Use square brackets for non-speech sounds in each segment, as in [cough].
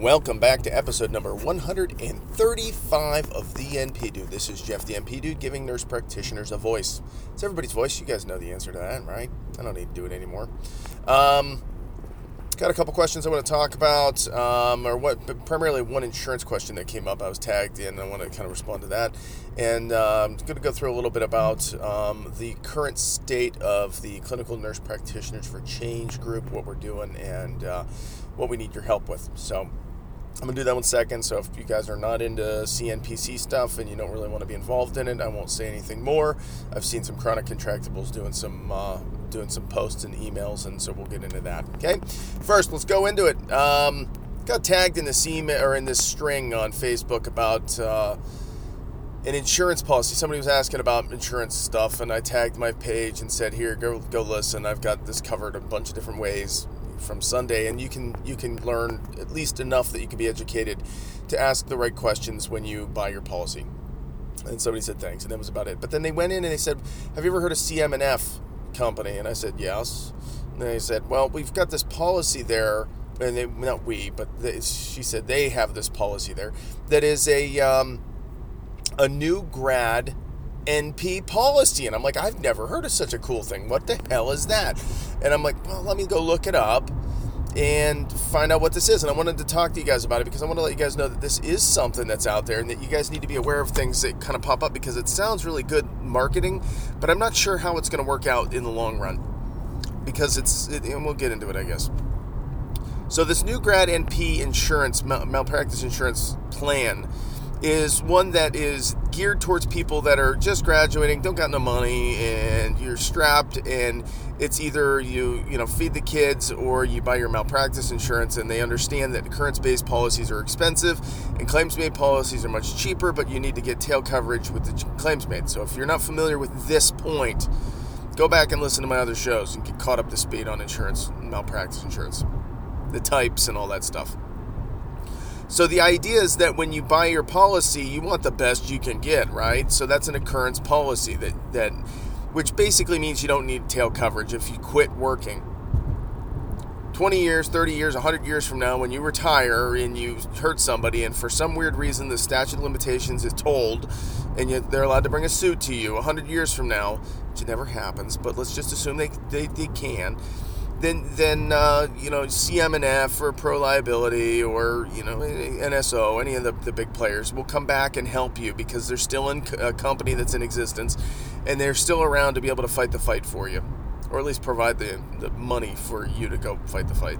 Welcome back to episode number 135 of The NP Dude. This is Jeff, the NP Dude, giving nurse practitioners a voice. It's everybody's voice. You guys know the answer to that, right? I don't need to do it anymore. Um, got a couple questions I want to talk about, um, or what primarily one insurance question that came up. I was tagged in. I want to kind of respond to that, and I'm going to go through a little bit about um, the current state of the clinical nurse practitioners for change group, what we're doing, and uh, what we need your help with. So. I'm gonna do that one second. So if you guys are not into CNPC stuff and you don't really want to be involved in it, I won't say anything more. I've seen some chronic contractibles doing some uh, doing some posts and emails, and so we'll get into that. Okay, first let's go into it. Um, got tagged in this email or in this string on Facebook about uh, an insurance policy. Somebody was asking about insurance stuff, and I tagged my page and said, "Here, go go listen. I've got this covered a bunch of different ways." From Sunday, and you can you can learn at least enough that you can be educated to ask the right questions when you buy your policy. And somebody said thanks, and that was about it. But then they went in and they said, "Have you ever heard of CM&F company?" And I said, "Yes." And they said, "Well, we've got this policy there." And they, not we, but they, she said they have this policy there that is a um, a new grad NP policy. And I'm like, I've never heard of such a cool thing. What the hell is that? And I'm like, well, let me go look it up and find out what this is. And I wanted to talk to you guys about it because I want to let you guys know that this is something that's out there and that you guys need to be aware of things that kind of pop up because it sounds really good marketing, but I'm not sure how it's going to work out in the long run because it's, it, and we'll get into it, I guess. So, this new grad NP insurance, malpractice insurance plan is one that is geared towards people that are just graduating, don't got no money, and you're strapped, and it's either you you know feed the kids or you buy your malpractice insurance, and they understand that occurrence-based policies are expensive, and claims-made policies are much cheaper, but you need to get tail coverage with the claims made. So if you're not familiar with this point, go back and listen to my other shows and get caught up to speed on insurance, malpractice insurance, the types and all that stuff. So the idea is that when you buy your policy, you want the best you can get, right? So that's an occurrence policy that that which basically means you don't need tail coverage if you quit working. 20 years, 30 years, 100 years from now, when you retire and you hurt somebody, and for some weird reason the statute of limitations is tolled, and you, they're allowed to bring a suit to you 100 years from now, which never happens, but let's just assume they, they, they can then then uh, you know CM&F or Pro Liability or you know NSO, any of the, the big players will come back and help you because they're still in a company that's in existence, and they're still around to be able to fight the fight for you, or at least provide the, the money for you to go fight the fight.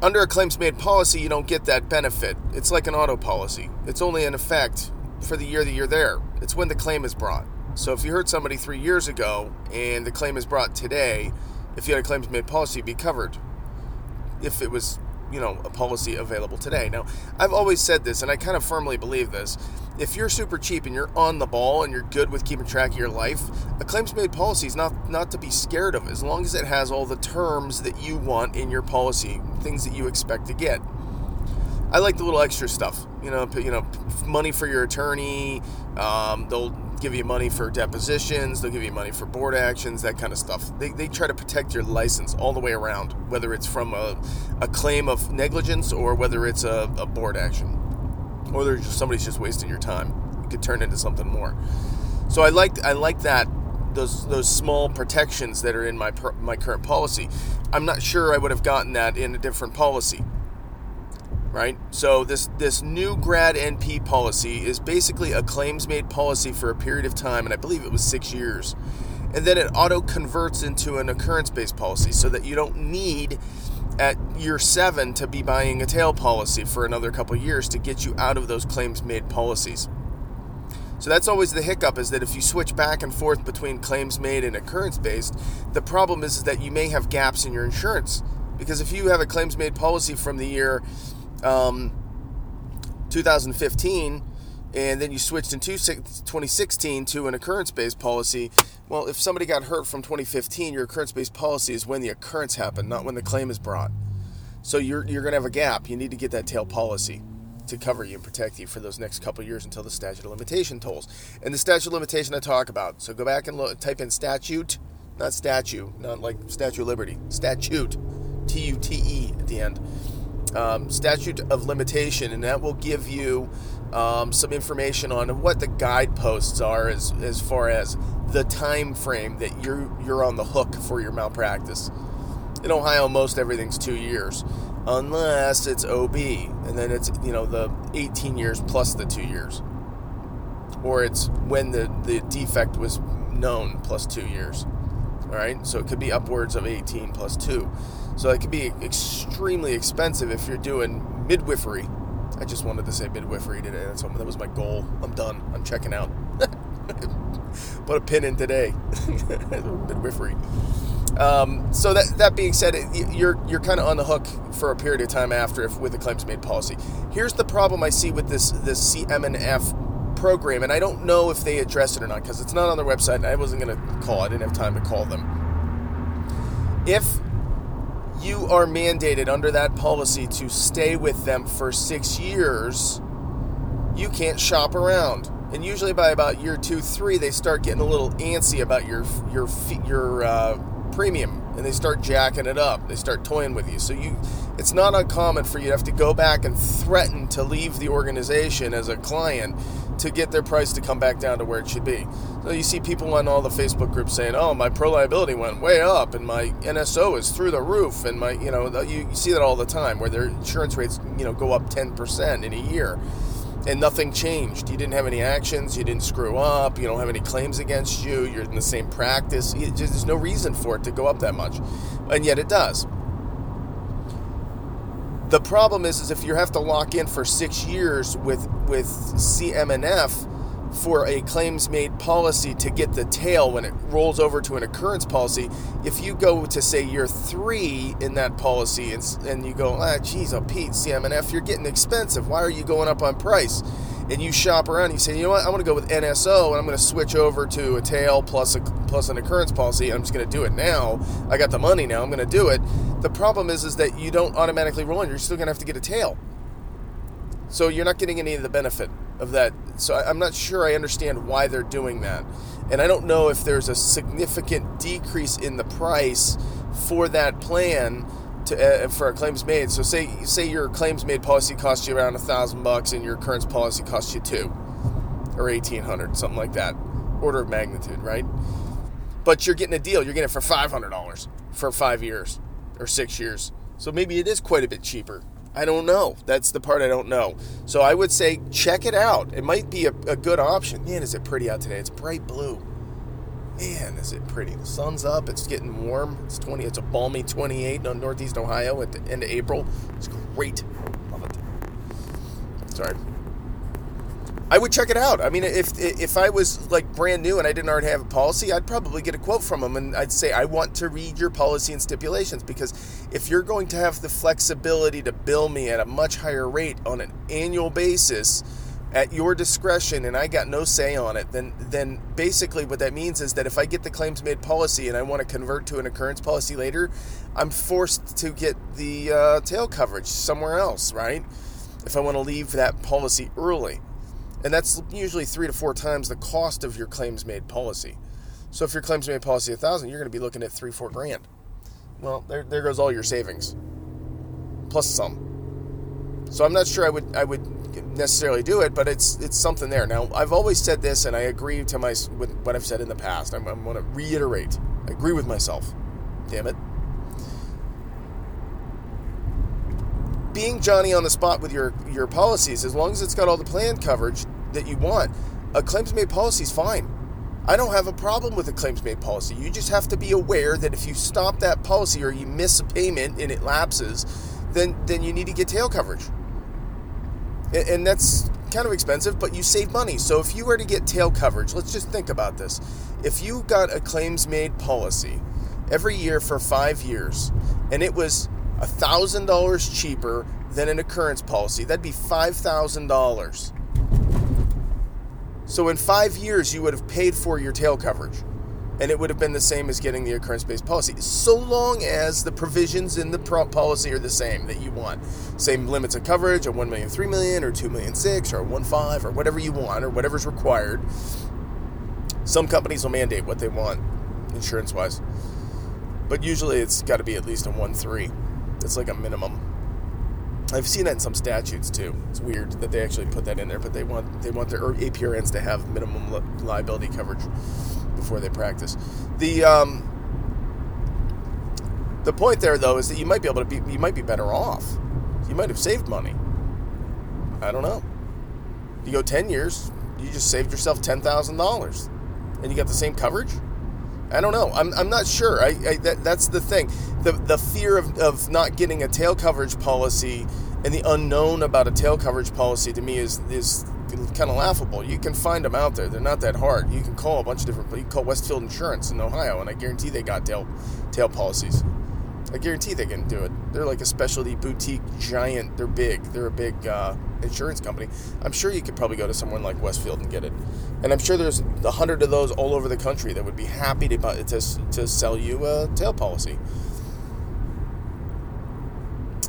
Under a claims made policy, you don't get that benefit. It's like an auto policy. It's only in effect for the year that you're there. It's when the claim is brought. So if you hurt somebody three years ago and the claim is brought today, if you had a claims made policy, it'd be covered. If it was, you know, a policy available today. Now, I've always said this, and I kind of firmly believe this. If you're super cheap and you're on the ball and you're good with keeping track of your life, a claims made policy is not not to be scared of, as long as it has all the terms that you want in your policy, things that you expect to get. I like the little extra stuff, you know, you know, money for your attorney. Um, they'll give you money for depositions, they'll give you money for board actions, that kind of stuff. They, they try to protect your license all the way around, whether it's from a, a claim of negligence or whether it's a, a board action. Or there's just somebody's just wasting your time. It could turn into something more. So I like I like that those those small protections that are in my my current policy. I'm not sure I would have gotten that in a different policy right? So this this new grad NP policy is basically a claims made policy for a period of time, and I believe it was six years, and then it auto converts into an occurrence based policy, so that you don't need at year seven to be buying a tail policy for another couple years to get you out of those claims made policies. So that's always the hiccup is that if you switch back and forth between claims made and occurrence based, the problem is, is that you may have gaps in your insurance. Because if you have a claims made policy from the year um, 2015 and then you switched in 2016 to an occurrence based policy. Well, if somebody got hurt from 2015, your occurrence based policy is when the occurrence happened, not when the claim is brought. So you're, you're going to have a gap. You need to get that tail policy to cover you and protect you for those next couple years until the statute of limitation tolls. And the statute of limitation I talk about. So go back and look, type in statute not statue, not like Statue of Liberty. Statute, T U T E at the end. Um, statute of limitation, and that will give you um, some information on what the guideposts are as as far as the time frame that you're you're on the hook for your malpractice. In Ohio, most everything's two years, unless it's OB, and then it's you know the 18 years plus the two years, or it's when the the defect was known plus two years. All right, so it could be upwards of 18 plus two. So it could be extremely expensive if you're doing midwifery. I just wanted to say midwifery today. That's what, that was my goal. I'm done. I'm checking out. [laughs] Put a pin in today. [laughs] midwifery. Um, so that that being said, you're you're kind of on the hook for a period of time after if, with the claims made policy. Here's the problem I see with this this CM&F program, and I don't know if they address it or not because it's not on their website. And I wasn't going to call. I didn't have time to call them. If you are mandated under that policy to stay with them for six years, you can't shop around. And usually by about year two, three, they start getting a little antsy about your your your uh, premium, and they start jacking it up. They start toying with you. So you, it's not uncommon for you to have to go back and threaten to leave the organization as a client to get their price to come back down to where it should be. So you see people on all the Facebook groups saying, "Oh, my pro liability went way up, and my NSO is through the roof," and my, you know, you, you see that all the time where their insurance rates, you know, go up 10% in a year, and nothing changed. You didn't have any actions, you didn't screw up, you don't have any claims against you, you're in the same practice. Just, there's no reason for it to go up that much, and yet it does. The problem is, is if you have to lock in for six years with with CM&F for a claims made policy to get the tail when it rolls over to an occurrence policy. If you go to say year three in that policy and, and you go, ah, geez, oh Pete, CM&F, you're getting expensive. Why are you going up on price? And you shop around, you say, you know what, I want to go with NSO and I'm going to switch over to a tail plus a plus an occurrence policy. I'm just going to do it now. I got the money now. I'm going to do it. The problem is, is that you don't automatically roll in. You're still going to have to get a tail. So you're not getting any of the benefit of that. So I'm not sure I understand why they're doing that. And I don't know if there's a significant decrease in the price for that plan to, uh, for a claims made. So say say your claims made policy costs you around a thousand bucks and your current policy costs you two or eighteen hundred, something like that, order of magnitude, right? But you're getting a deal. You're getting it for five hundred dollars for five years or six years. So maybe it is quite a bit cheaper. I don't know. That's the part I don't know. So I would say check it out. It might be a, a, good option. Man, is it pretty out today? It's bright blue. Man, is it pretty. The sun's up. It's getting warm. It's 20. It's a balmy 28 on Northeast Ohio at the end of April. It's great. Love it. Sorry. I would check it out. I mean, if if I was like brand new and I didn't already have a policy, I'd probably get a quote from them and I'd say I want to read your policy and stipulations because if you're going to have the flexibility to bill me at a much higher rate on an annual basis at your discretion and I got no say on it, then then basically what that means is that if I get the claims made policy and I want to convert to an occurrence policy later, I'm forced to get the uh, tail coverage somewhere else, right? If I want to leave that policy early. And that's usually three to four times the cost of your claims made policy. So if your claims made policy a thousand, you're going to be looking at three, four grand. Well, there, there goes all your savings, plus some. So I'm not sure I would I would necessarily do it, but it's it's something there. Now I've always said this, and I agree to my with what I've said in the past. I'm, I'm going to reiterate. I agree with myself. Damn it. being Johnny on the spot with your your policies, as long as it's got all the plan coverage that you want, a claims made policy is fine. I don't have a problem with a claims made policy. You just have to be aware that if you stop that policy or you miss a payment and it lapses, then then you need to get tail coverage. And, and that's kind of expensive, but you save money. So if you were to get tail coverage, let's just think about this. If you got a claims made policy every year for 5 years and it was $1,000 cheaper than an occurrence policy. That'd be $5,000. So in five years, you would have paid for your tail coverage. And it would have been the same as getting the occurrence based policy, so long as the provisions in the policy are the same that you want. Same limits of coverage, a 1 million, 3 million, or 2 million, 6, or 1 5, or whatever you want, or whatever's required. Some companies will mandate what they want insurance wise. But usually it's got to be at least a 1 3. It's like a minimum. I've seen that in some statutes too. It's weird that they actually put that in there, but they want they want their APRNs to have minimum li- liability coverage before they practice. The um, the point there though is that you might be able to be you might be better off. You might have saved money. I don't know. You go ten years, you just saved yourself ten thousand dollars, and you got the same coverage. I don't know. I'm, I'm not sure. I, I that, that's the thing. The the fear of, of not getting a tail coverage policy and the unknown about a tail coverage policy to me is is kind of laughable. You can find them out there. They're not that hard. You can call a bunch of different. You can call Westfield Insurance in Ohio, and I guarantee they got tail tail policies. I guarantee they can do it. They're like a specialty boutique giant. They're big. They're a big uh, insurance company. I'm sure you could probably go to someone like Westfield and get it. And I'm sure there's a hundred of those all over the country that would be happy to, to, to sell you a tail policy.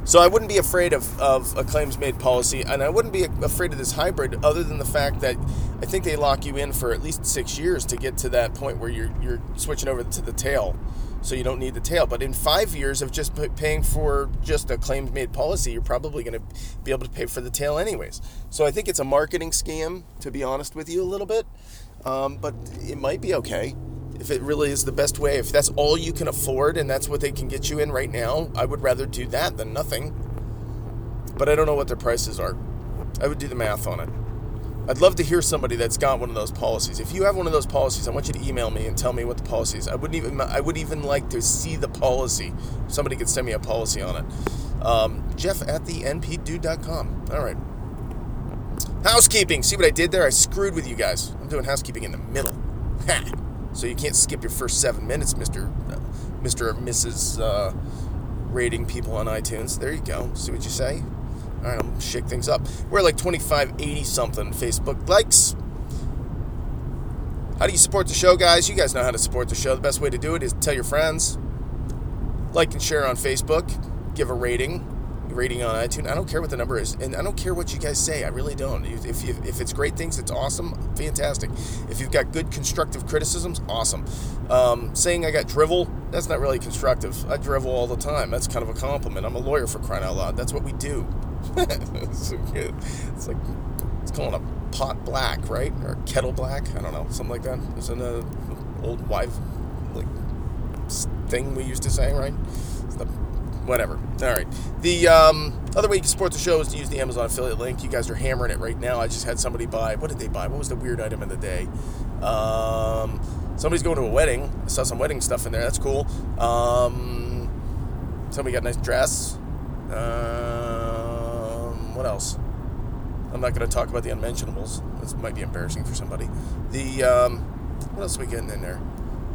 So I wouldn't be afraid of, of a claims made policy, and I wouldn't be afraid of this hybrid, other than the fact that I think they lock you in for at least six years to get to that point where you're you're switching over to the tail, so you don't need the tail. But in five years of just paying for just a claims made policy, you're probably going to be able to pay for the tail anyways. So I think it's a marketing scam, to be honest with you, a little bit, um, but it might be okay if it really is the best way, if that's all you can afford and that's what they can get you in right now, I would rather do that than nothing. But I don't know what their prices are. I would do the math on it. I'd love to hear somebody that's got one of those policies. If you have one of those policies, I want you to email me and tell me what the policy is. I wouldn't even I would even like to see the policy. Somebody could send me a policy on it. Um, Jeff at the npdude.com. All right. Housekeeping. See what I did there? I screwed with you guys. I'm doing housekeeping in the middle. So you can't skip your first seven minutes, Mister, uh, Mister or Mrs. Uh, rating people on iTunes. There you go. See what you say. All right, I'm shake things up. We're like 25, 80 something Facebook likes. How do you support the show, guys? You guys know how to support the show. The best way to do it is tell your friends, like and share on Facebook, give a rating rating on iTunes. I don't care what the number is, and I don't care what you guys say. I really don't. If, you, if it's great things, it's awesome, fantastic. If you've got good constructive criticisms, awesome. Um, saying I got drivel, that's not really constructive. I drivel all the time. That's kind of a compliment. I'm a lawyer for crying out loud. That's what we do. [laughs] it's, it's like it's calling a pot black, right, or kettle black. I don't know, something like that. An uh, old wife like thing we used to say, right? Whatever. All right. The um, other way you can support the show is to use the Amazon affiliate link. You guys are hammering it right now. I just had somebody buy. What did they buy? What was the weird item of the day? Um, somebody's going to a wedding. I saw some wedding stuff in there. That's cool. Um, somebody got a nice dress. Um, what else? I'm not going to talk about the unmentionables. This might be embarrassing for somebody. The um, what else are we getting in there?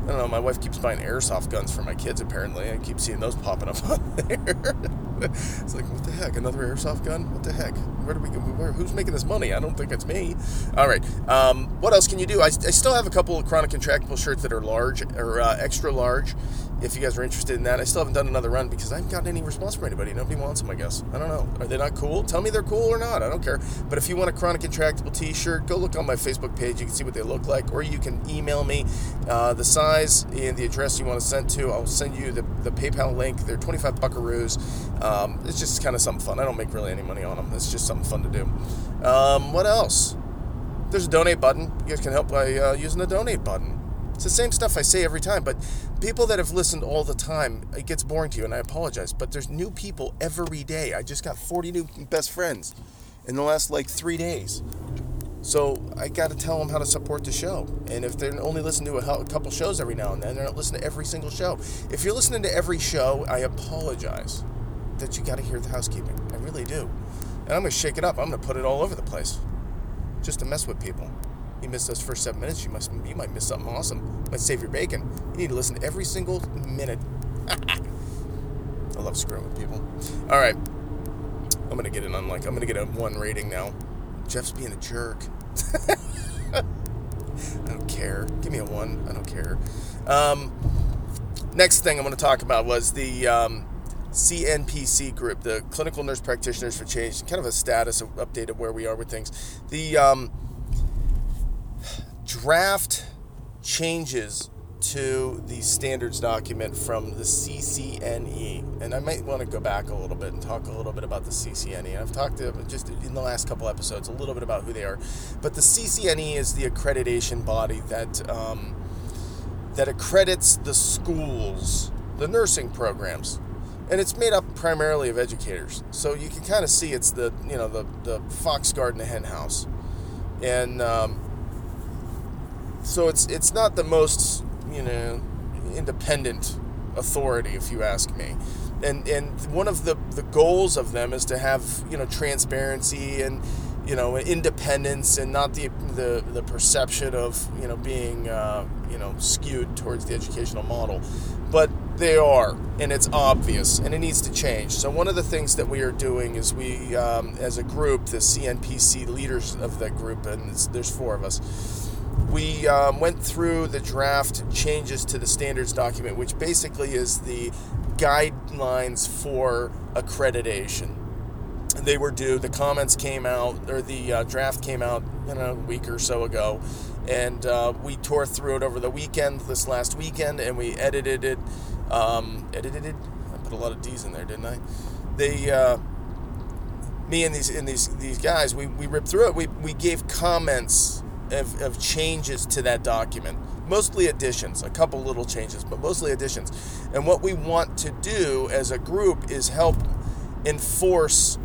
I don't know. My wife keeps buying airsoft guns for my kids. Apparently, I keep seeing those popping up [laughs] on there. [laughs] it's like, what the heck? Another airsoft gun? What the heck? Where do we go? Where, who's making this money? I don't think it's me. All right. Um, what else can you do? I, I, still have a couple of chronic contractable shirts that are large or uh, extra large if you guys are interested in that. I still haven't done another run because I haven't gotten any response from anybody. Nobody wants them, I guess. I don't know. Are they not cool? Tell me they're cool or not. I don't care. But if you want a chronic contractible t-shirt, go look on my Facebook page. You can see what they look like, or you can email me uh, the size and the address you want to send to. I'll send you the, the PayPal link. They're 25 buckaroos. Um, it's just kind of something fun. I don't make really any money on them. It's just something fun to do. Um, what else? There's a donate button. You guys can help by uh, using the donate button. It's the same stuff I say every time, but people that have listened all the time, it gets boring to you, and I apologize. But there's new people every day. I just got 40 new best friends in the last like three days. So I got to tell them how to support the show. And if they're only listening to a couple shows every now and then, they're not listening to every single show. If you're listening to every show, I apologize that you got to hear the housekeeping. I really do. And I'm going to shake it up. I'm going to put it all over the place just to mess with people you missed those first seven minutes, you must you might miss something awesome. Might save your bacon. You need to listen every single minute. [laughs] I love screwing with people. All right, I'm gonna get an unlike. I'm gonna get a one rating now. Jeff's being a jerk. [laughs] I don't care. Give me a one. I don't care. Um, next thing I'm to talk about was the um, CNPC group, the Clinical Nurse Practitioners for Change, kind of a status update of where we are with things. The um, draft changes to the standards document from the CCNE. And I might want to go back a little bit and talk a little bit about the CCNE. I've talked to just in the last couple episodes a little bit about who they are. But the CCNE is the accreditation body that um, that accredits the schools, the nursing programs. And it's made up primarily of educators. So you can kind of see it's the, you know, the, the fox garden, the hen house. And um, so it's it's not the most you know independent authority, if you ask me. And and one of the the goals of them is to have you know transparency and you know independence and not the the, the perception of you know being uh, you know skewed towards the educational model, but they are, and it's obvious, and it needs to change. So one of the things that we are doing is we, um, as a group, the CNPC leaders of that group, and there's four of us we um, went through the draft changes to the standards document, which basically is the guidelines for accreditation. They were due. The comments came out, or the uh, draft came out, you know, a week or so ago, and uh, we tore through it over the weekend, this last weekend, and we edited it. Um, edited it. I put a lot of D's in there, didn't I? They. Uh, me and these and these these guys, we, we ripped through it. We, we gave comments of, of changes to that document. Mostly additions, a couple little changes, but mostly additions. And what we want to do as a group is help enforce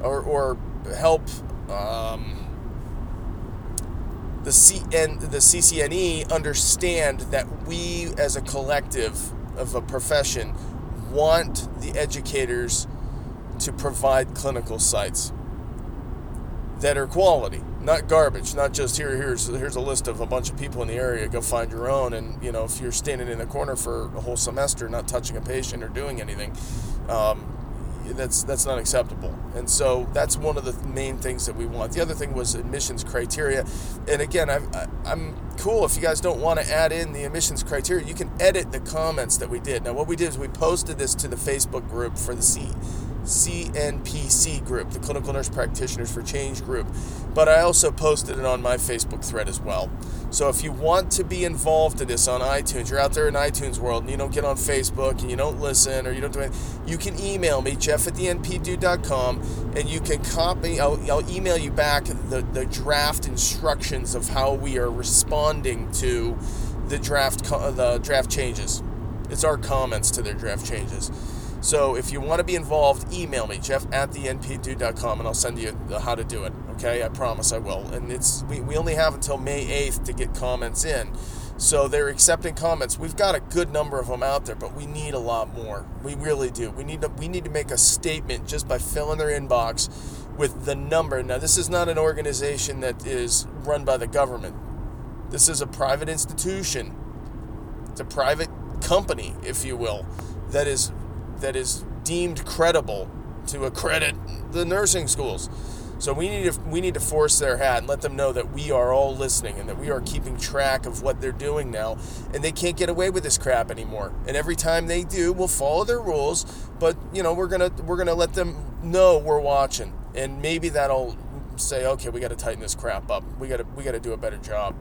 or, or help um, the CN, the CCNE understand that we as a collective of a profession want the educators to provide clinical sites that are quality, not garbage, not just here. Here's here's a list of a bunch of people in the area. Go find your own. And you know, if you're standing in a corner for a whole semester, not touching a patient or doing anything, um, that's that's not acceptable. And so that's one of the main things that we want. The other thing was admissions criteria. And again, I'm I'm cool if you guys don't want to add in the admissions criteria. You can edit the comments that we did. Now, what we did is we posted this to the Facebook group for the C CNPC group, the Clinical Nurse Practitioners for Change group, but I also posted it on my Facebook thread as well. So if you want to be involved in this on iTunes, you're out there in iTunes world and you don't get on Facebook and you don't listen or you don't do anything, you can email me, jeff at the npdude.com, and you can copy, I'll, I'll email you back the, the draft instructions of how we are responding to the draft, the draft changes. It's our comments to their draft changes. So if you want to be involved, email me, jeff at the npdude.com, and I'll send you uh, how to do it. Okay, I promise I will. And it's we, we only have until May 8th to get comments in. So they're accepting comments. We've got a good number of them out there, but we need a lot more. We really do. We need to we need to make a statement just by filling their inbox with the number. Now this is not an organization that is run by the government. This is a private institution. It's a private company, if you will, that is that is deemed credible to accredit the nursing schools. So we need to we need to force their hat and let them know that we are all listening and that we are keeping track of what they're doing now and they can't get away with this crap anymore. And every time they do, we'll follow their rules, but you know, we're to we're to let them know we're watching. And maybe that'll say, "Okay, we got to tighten this crap up. We got to we got to do a better job."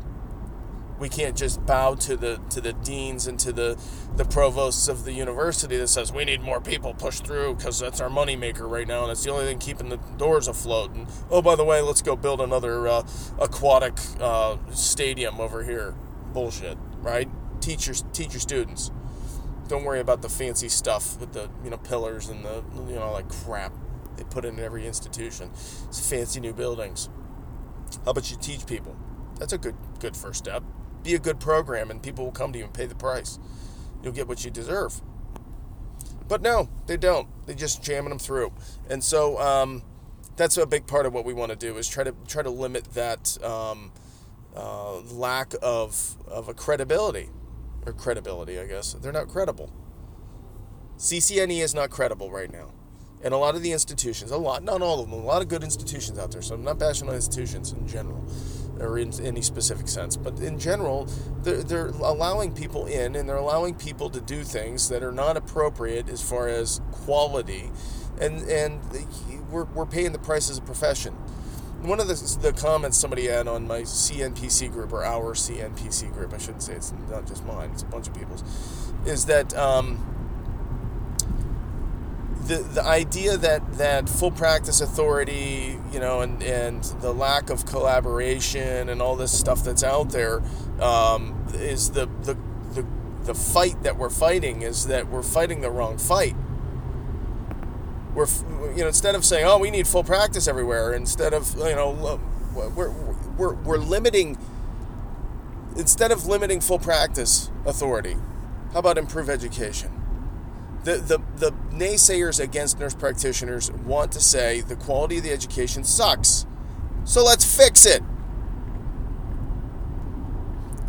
We can't just bow to the to the deans and to the the provosts of the university that says we need more people pushed through because that's our moneymaker right now and it's the only thing keeping the doors afloat. And oh by the way let's go build another uh, aquatic uh, stadium over here. Bullshit right? Teach your teach your students. Don't worry about the fancy stuff with the you know pillars and the you know like crap they put in every institution. It's fancy new buildings. How about you teach people? That's a good good first step be a good program and people will come to you and pay the price. You'll get what you deserve. But no, they don't. They just jamming them through. And so um, that's a big part of what we want to do is try to try to limit that um, uh, lack of of a credibility or credibility. I guess they're not credible. CCNE is not credible right now, and a lot of the institutions, a lot, not all of them, a lot of good institutions out there. So I'm not bashing on institutions in general or in any specific sense, but in general, they're, they're allowing people in and they're allowing people to do things that are not appropriate as far as quality, and and we're, we're paying the price as a profession. one of the, the comments somebody had on my CNPC group or our CNPC group, I shouldn't say it's not just mine, it's a bunch of people's, is that um, the the idea that that full practice authority, you know, and and the lack of collaboration and all this stuff that's out there um, is the, the the the fight that we're fighting is that we're fighting the wrong fight. We're you know instead of saying oh we need full practice everywhere instead of you know we're we're we're limiting instead of limiting full practice authority, how about improve education? The, the, the naysayers against nurse practitioners want to say the quality of the education sucks. So let's fix it.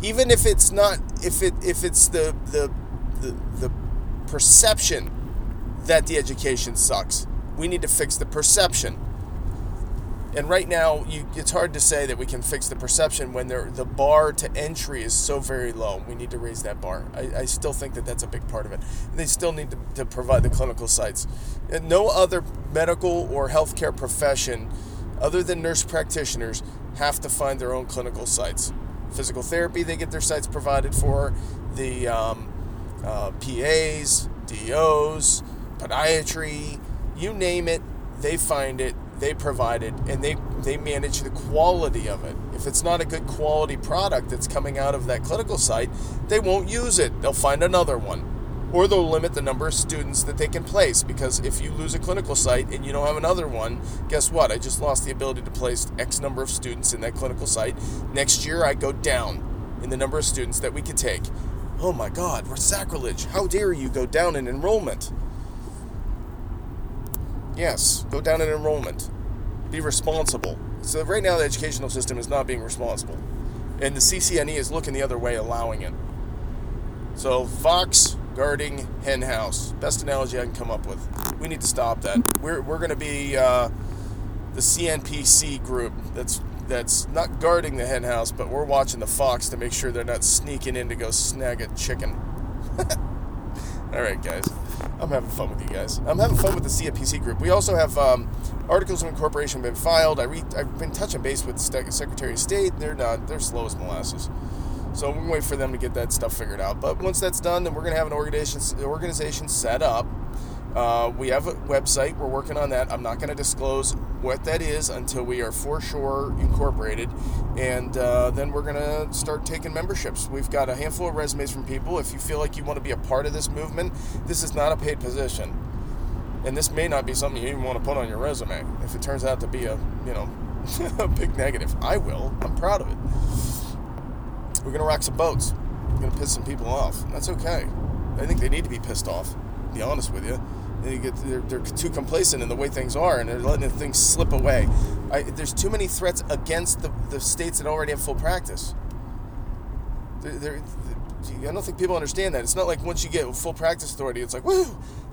Even if it's not if it if it's the the the, the perception that the education sucks. We need to fix the perception. And right now, you, it's hard to say that we can fix the perception when the bar to entry is so very low. We need to raise that bar. I, I still think that that's a big part of it. They still need to, to provide the clinical sites. And no other medical or healthcare profession, other than nurse practitioners, have to find their own clinical sites. Physical therapy, they get their sites provided for. The um, uh, PAs, DOs, podiatry, you name it, they find it they provided and they they manage the quality of it. If it's not a good quality product that's coming out of that clinical site, they won't use it. They'll find another one. Or they'll limit the number of students that they can place because if you lose a clinical site and you don't have another one, guess what? I just lost the ability to place X number of students in that clinical site. Next year I go down in the number of students that we could take. Oh my god, we're sacrilege. How dare you go down in enrollment? Yes, go down in enrollment. Be responsible. So right now the educational system is not being responsible. And the CCNE is looking the other way, allowing it. So fox guarding hen house. Best analogy I can come up with. We need to stop that. We're, we're going to be uh, the CNPC group that's that's not guarding the hen house, but we're watching the fox to make sure they're not sneaking in to go snag a chicken. [laughs] All right, guys. I'm having fun with you guys. I'm having fun with the CNPC group. We also have um, articles of incorporation been filed. I re- I've been touching base with the Secretary of State. They're not. They're slow as molasses. So we're gonna wait for them to get that stuff figured out. But once that's done, then we're gonna have an organization organization set up uh, we have a website. We're working on that. I'm not going to disclose what that is until we are for sure incorporated, and uh, then we're going to start taking memberships. We've got a handful of resumes from people. If you feel like you want to be a part of this movement, this is not a paid position, and this may not be something you even want to put on your resume. If it turns out to be a you know [laughs] a big negative, I will. I'm proud of it. We're going to rock some boats. We're going to piss some people off. That's okay. I think they need to be pissed off. To be honest with you they get they're, they're, too complacent in the way things are, and they're letting things slip away. I, there's too many threats against the, the states that already have full practice. They're, they're, I don't think people understand that. It's not like once you get full practice authority, it's like, woo,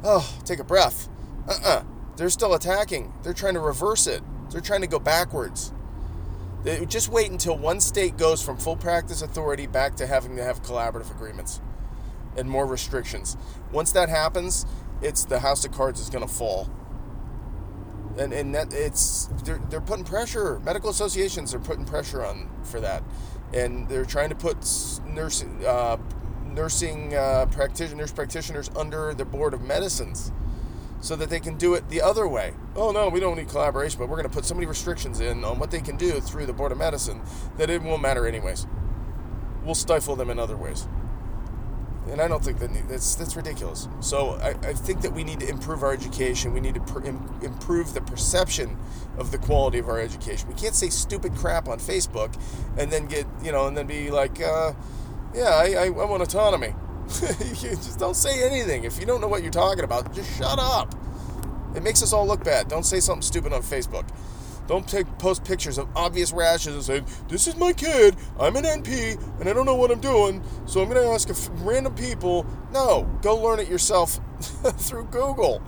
oh, take a breath. Uh-uh. They're still attacking. They're trying to reverse it. They're trying to go backwards. They, just wait until one state goes from full practice authority back to having to have collaborative agreements and more restrictions. Once that happens, it's the house of cards is going to fall. And, and that it's they're, they're putting pressure. Medical associations are putting pressure on for that, and they're trying to put nursing uh, nursing uh, practitioners nurse practitioners under the board of medicines, so that they can do it the other way. Oh no, we don't need collaboration, but we're going to put so many restrictions in on what they can do through the board of medicine that it won't matter anyways. We'll stifle them in other ways and I don't think that that's that's ridiculous. So I, I think that we need to improve our education. We need to pr- improve the perception of the quality of our education. We can't say stupid crap on Facebook and then get you know and then be like, uh, yeah, I, I, I want autonomy. [laughs] you just don't say anything if you don't know what you're talking about. Just shut up. It makes us all look bad. Don't say something stupid on Facebook. Don't take, post pictures of obvious rashes and say, This is my kid, I'm an NP, and I don't know what I'm doing, so I'm going to ask random people. No, go learn it yourself [laughs] through Google.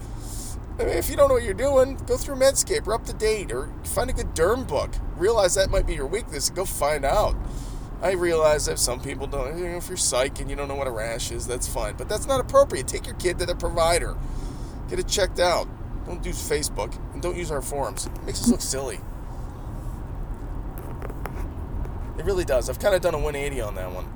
I mean, if you don't know what you're doing, go through Medscape or up to date or find a good derm book. Realize that might be your weakness go find out. I realize that some people don't, you know, if you're psych and you don't know what a rash is, that's fine. But that's not appropriate. Take your kid to the provider, get it checked out. Don't do Facebook and don't use our forums. It makes us look silly. It really does. I've kind of done a 180 on that one.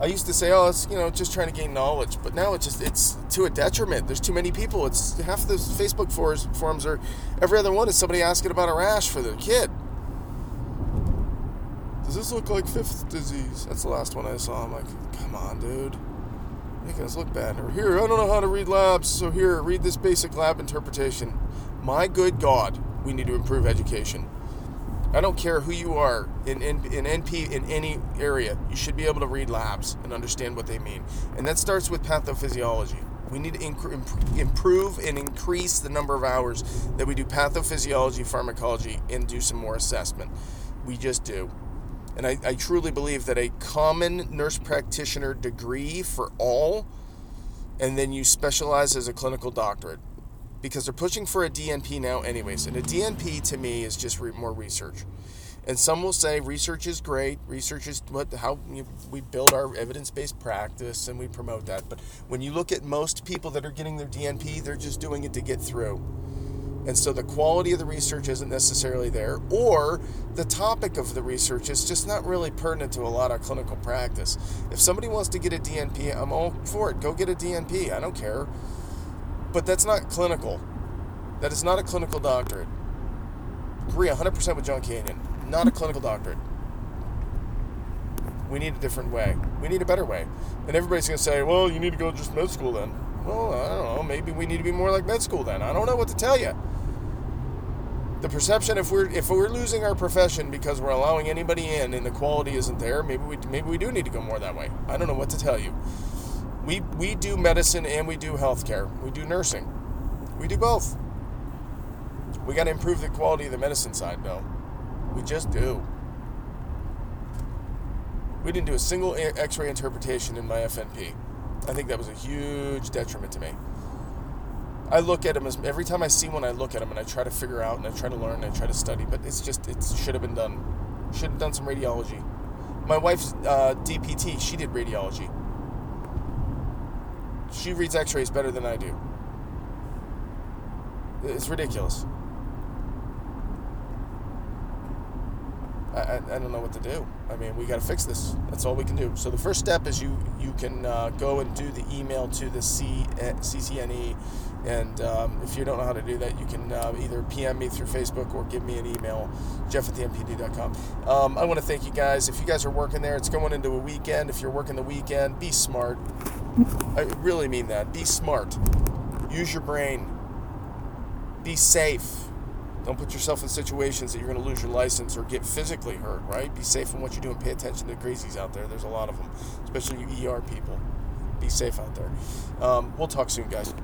I used to say, oh, it's you know just trying to gain knowledge, but now it's just it's to a detriment. There's too many people. It's half the Facebook forums, are every other one is somebody asking about a rash for their kid. Does this look like fifth disease? That's the last one I saw. I'm like, come on, dude, making us look bad. Or here, I don't know how to read labs, so here, read this basic lab interpretation. My good God, we need to improve education. I don't care who you are in, in, in NP in any area, you should be able to read labs and understand what they mean. And that starts with pathophysiology. We need to inc- improve and increase the number of hours that we do pathophysiology, pharmacology, and do some more assessment. We just do. And I, I truly believe that a common nurse practitioner degree for all, and then you specialize as a clinical doctorate because they're pushing for a DNP now, anyways. And a DNP to me is just re- more research. And some will say research is great. Research is what how we build our evidence-based practice and we promote that. But when you look at most people that are getting their DNP, they're just doing it to get through. And so the quality of the research isn't necessarily there, or the topic of the research is just not really pertinent to a lot of clinical practice. If somebody wants to get a DNP, I'm all for it. Go get a DNP. I don't care. But that's not clinical. That is not a clinical doctorate. Agree 100% with John Canyon. Not a clinical doctorate. We need a different way. We need a better way. And everybody's going to say, well, you need to go just med school then. Well, I don't know. Maybe we need to be more like med school then. I don't know what to tell you. The perception if we're if we're losing our profession because we're allowing anybody in and the quality isn't there, maybe we maybe we do need to go more that way. I don't know what to tell you we we do medicine and we do healthcare. We do nursing. We do both. We got to improve the quality of the medicine side, though. We just do. We didn't do a single X-ray interpretation in my FNP. I think that was a huge detriment to me. I look at them as every time I see one, I look at them and I try to figure out and I try to learn and I try to study. But it's just it should have been done. Should have done some radiology. My wife's uh, DPT. She did radiology. She reads x rays better than I do. It's ridiculous. I, I, don't know what to do. I mean, we got to fix this. That's all we can do. So the first step is you you can uh, go and do the email to the C, uh, CCNE, and um, if you don't know how to do that, you can uh, either PM me through Facebook or give me an email, jeff at the npd.com. Um, I want to thank you guys. If you guys are working there, it's going into a weekend. If you're working the weekend, be smart. I really mean that. Be smart. Use your brain. Be safe. Don't put yourself in situations that you're going to lose your license or get physically hurt, right? Be safe in what you do and pay attention to the crazies out there. There's a lot of them, especially you ER people. Be safe out there. Um, we'll talk soon, guys.